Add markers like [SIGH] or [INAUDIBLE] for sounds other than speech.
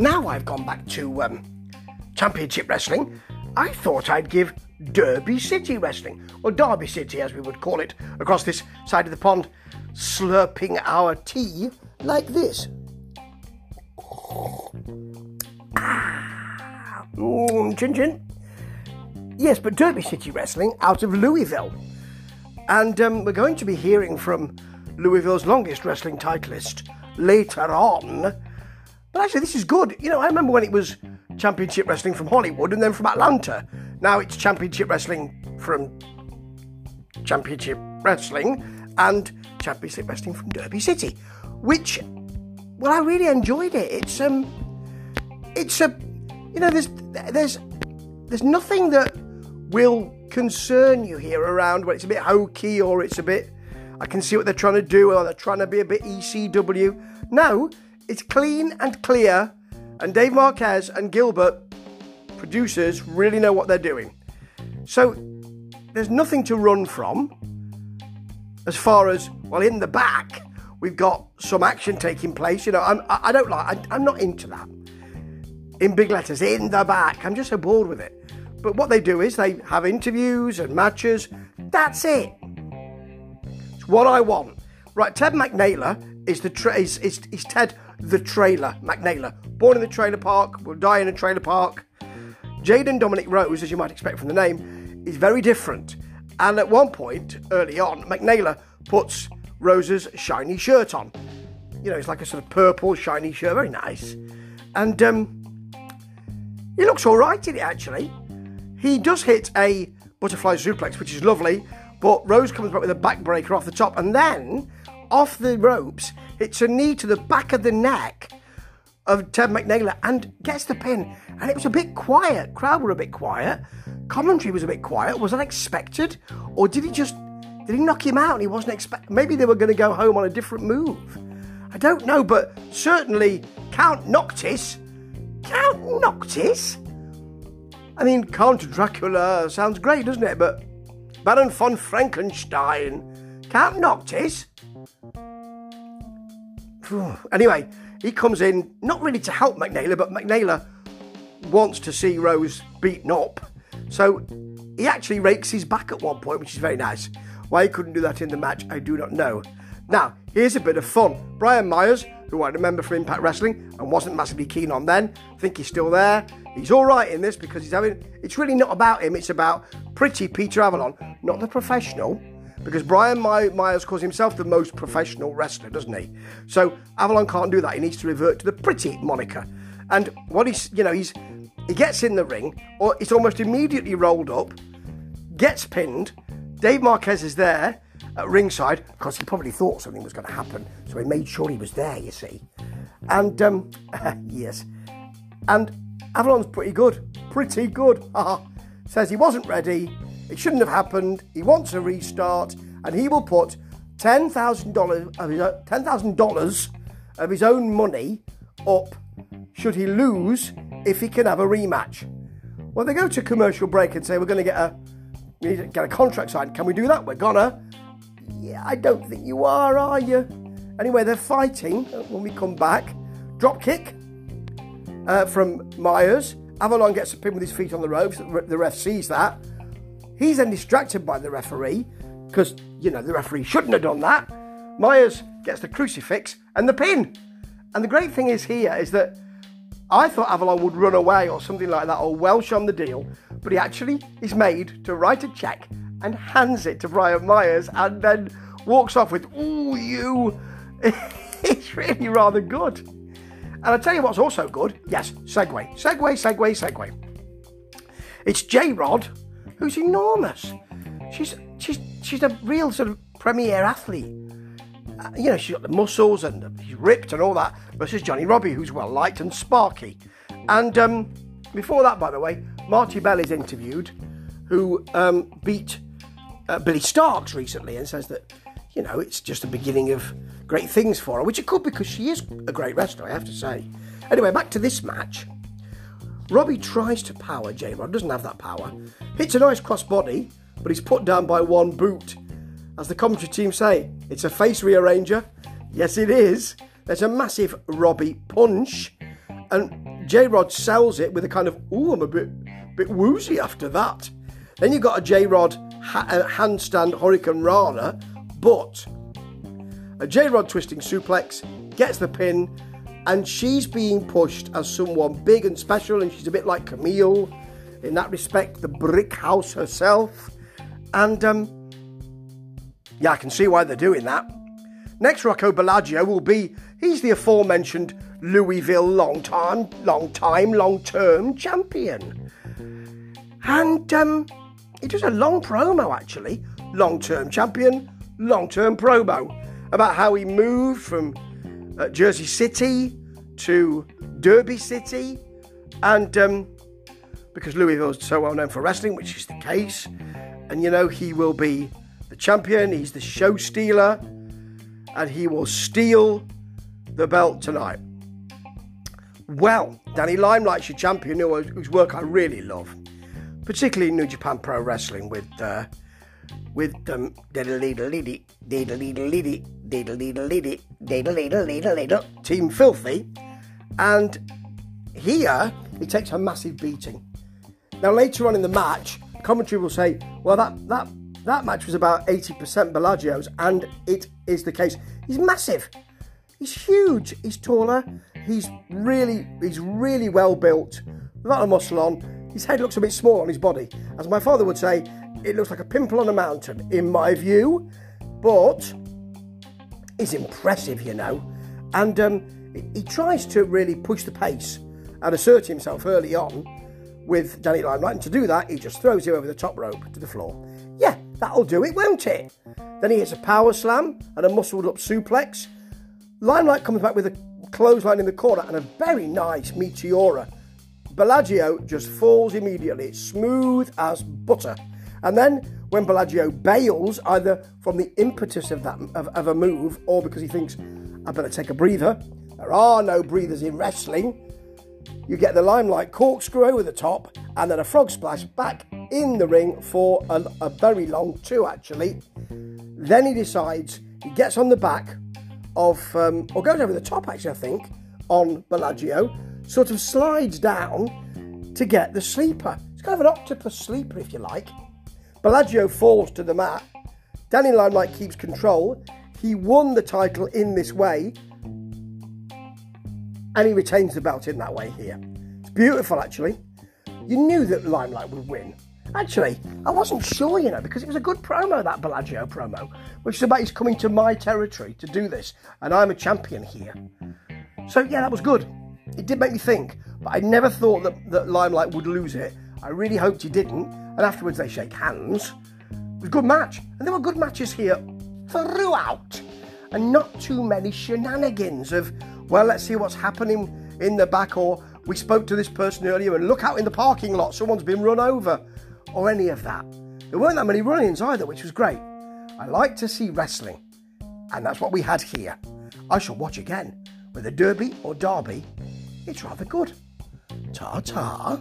now I've gone back to um, Championship Wrestling, I thought I'd give Derby City Wrestling, or Derby City as we would call it, across this side of the pond, slurping our tea like this. Ah, mm, chin chin. Yes, but Derby City Wrestling out of Louisville. And um, we're going to be hearing from Louisville's longest wrestling titleist later on. But actually, this is good. You know, I remember when it was Championship Wrestling from Hollywood and then from Atlanta. Now it's Championship Wrestling from Championship Wrestling and Championship Wrestling from Derby City, which, well, I really enjoyed it. It's um, it's a, you know, there's there's there's nothing that will concern you here around when it's a bit hokey or it's a bit. I can see what they're trying to do, or they're trying to be a bit ECW. No, it's clean and clear, and Dave Marquez and Gilbert, producers, really know what they're doing. So there's nothing to run from. As far as well, in the back, we've got some action taking place. You know, I'm, I, don't like. I'm not into that. In big letters, in the back. I'm just so bored with it. But what they do is they have interviews and matches. That's it. It's what I want. Right, Ted McNaylor is the tra- is, is, is Ted the trailer McNaylor. Born in the trailer park, will die in a trailer park. Jaden Dominic Rose, as you might expect from the name, is very different. And at one point, early on, McNaylor puts Rose's shiny shirt on. You know, it's like a sort of purple shiny shirt, very nice. And um, he looks all right in it, actually. He does hit a butterfly suplex, which is lovely, but Rose comes back with a backbreaker off the top, and then off the ropes, hits a knee to the back of the neck of Ted McNaylor and gets the pin. And it was a bit quiet. Crowd were a bit quiet. Commentary was a bit quiet. Was that expected? Or did he just did he knock him out and he wasn't expect maybe they were going to go home on a different move? I don't know, but certainly Count Noctis. Count Noctis? I mean, Count Dracula sounds great, doesn't it? But Baron von Frankenstein, Count Noctis? Anyway, he comes in not really to help McNaylor, but McNaylor wants to see Rose beaten up. So he actually rakes his back at one point, which is very nice. Why he couldn't do that in the match, I do not know. Now, here's a bit of fun. Brian Myers, who I remember from Impact Wrestling and wasn't massively keen on then, I think he's still there. He's all right in this because he's having. It's really not about him. It's about pretty Peter Avalon, not the professional. Because Brian My- Myers calls himself the most professional wrestler, doesn't he? So Avalon can't do that. He needs to revert to the pretty moniker. And what he's, you know, he's he gets in the ring, or it's almost immediately rolled up, gets pinned. Dave Marquez is there at ringside because he probably thought something was going to happen, so he made sure he was there. You see, and um, [LAUGHS] yes, and Avalon's pretty good, pretty good. [LAUGHS] Says he wasn't ready. It shouldn't have happened. He wants a restart, and he will put ten thousand dollars of his ten thousand dollars of his own money up. Should he lose, if he can have a rematch. Well, they go to commercial break and say we're going to get a we need to get a contract signed. Can we do that? We're gonna. Yeah, I don't think you are, are you? Anyway, they're fighting when we come back. Drop kick uh, from Myers. Avalon gets a pin with his feet on the ropes. The ref sees that. He's then distracted by the referee because, you know, the referee shouldn't have done that. Myers gets the crucifix and the pin. And the great thing is here is that I thought Avalon would run away or something like that or Welsh on the deal, but he actually is made to write a check and hands it to Brian Myers and then walks off with, Ooh, you. [LAUGHS] it's really rather good. And I'll tell you what's also good. Yes, segue, segue, segue, segue. It's J Rod, who's enormous. She's she's she's a real sort of premier athlete. Uh, you know, she's got the muscles and she's ripped and all that. Versus Johnny Robbie, who's well liked and sparky. And um, before that, by the way, Marti Belle is interviewed, who um, beat uh, Billie Starkz recently and says that you know it's just the beginning of great things for her, which it could because she is a great wrestler, I have to say. Anyway, back to this match. Robbie tries to power J Rod, doesn't have that power. Hits a nice crossbody, but he's put down by one boot. As the commentary team say, it's a face rearranger. Yes, it is. There's a massive Robbie punch. And J Rod sells it with a kind of, ooh, I'm a bit, bit woozy after that. Then you've got a J Rod ha- uh, handstand hurricanrana, but a J Rod twisting suplex gets the pin, and she's being pushed as someone big and special, and she's a bit like Kamille in that respect, the brick house herself. And um, yeah, I can see why they're doing that. Next, Rocco Bellagio will be, he's the aforementioned Louisville long time, long time, long term champion. And um, he does a long promo actually, long term champion, long term promo about how he moved from uh, Jersey City to Derby City, and um, because Louisville is so well known for wrestling, which is the case, and you know he will be the champion, he's the show stealer, and he will steal the belt tonight. Well, Danny Limelight's your champion, whose work I really love, particularly New Japan Pro Wrestling with uh, with um, Team Filthy, and here he takes a massive beating. Now later on in the match, commentary will say, "Well, that that that match was about 80% Bellagio's, and it is the case. He's massive. He's huge. He's taller. He's really, he's really well built. A lot of muscle on. His head looks a bit small on his body. As my father would say, it looks like a pimple on a mountain, in my view. But he's impressive, you know. And um, he tries to really push the pace and assert himself early on with Danny Limelight. And to do that, he just throws him over the top rope to the floor. Yeah, that'll do it, won't it? Then he hits a power slam and a muscled up suplex. Limelight comes back with a clothesline in the corner and a very nice Meteora. Bellagio just falls immediately. It's smooth as butter. And then when Bellagio bails, either from the impetus of that of, of a move or because he thinks, I better take a breather. There are no breathers in wrestling. You get the limelight corkscrew over the top and then a frog splash back in the ring for a, a very long two, actually. Then he decides he gets on the back of, um, or goes over the top, actually, I think, on Bellagio, sort of slides down to get the sleeper. It's kind of an octopus sleeper, if you like. Bellagio falls to the mat. Danny Limelight keeps control. He won the title in this way, and he retains the belt in that way here. It's beautiful, actually. You knew that Limelight would win. Actually, I wasn't sure, you know, because it was a good promo, that Bellagio promo, which is about he's coming to my territory to do this, and I'm a champion here. So, yeah, that was good. It did make me think, but I never thought that, that Limelight would lose it. I really hoped he didn't, and afterwards they shake hands. It was a good match, and there were good matches here throughout, and not too many shenanigans of, well, let's see what's happening in the back, or we spoke to this person earlier, and look out in the parking lot, someone's been run over or any of that. There weren't that many run ins either, which was great. I like to see wrestling, and that's what we had here. I shall watch again. Whether Derby or Derby, it's rather good. Ta ta.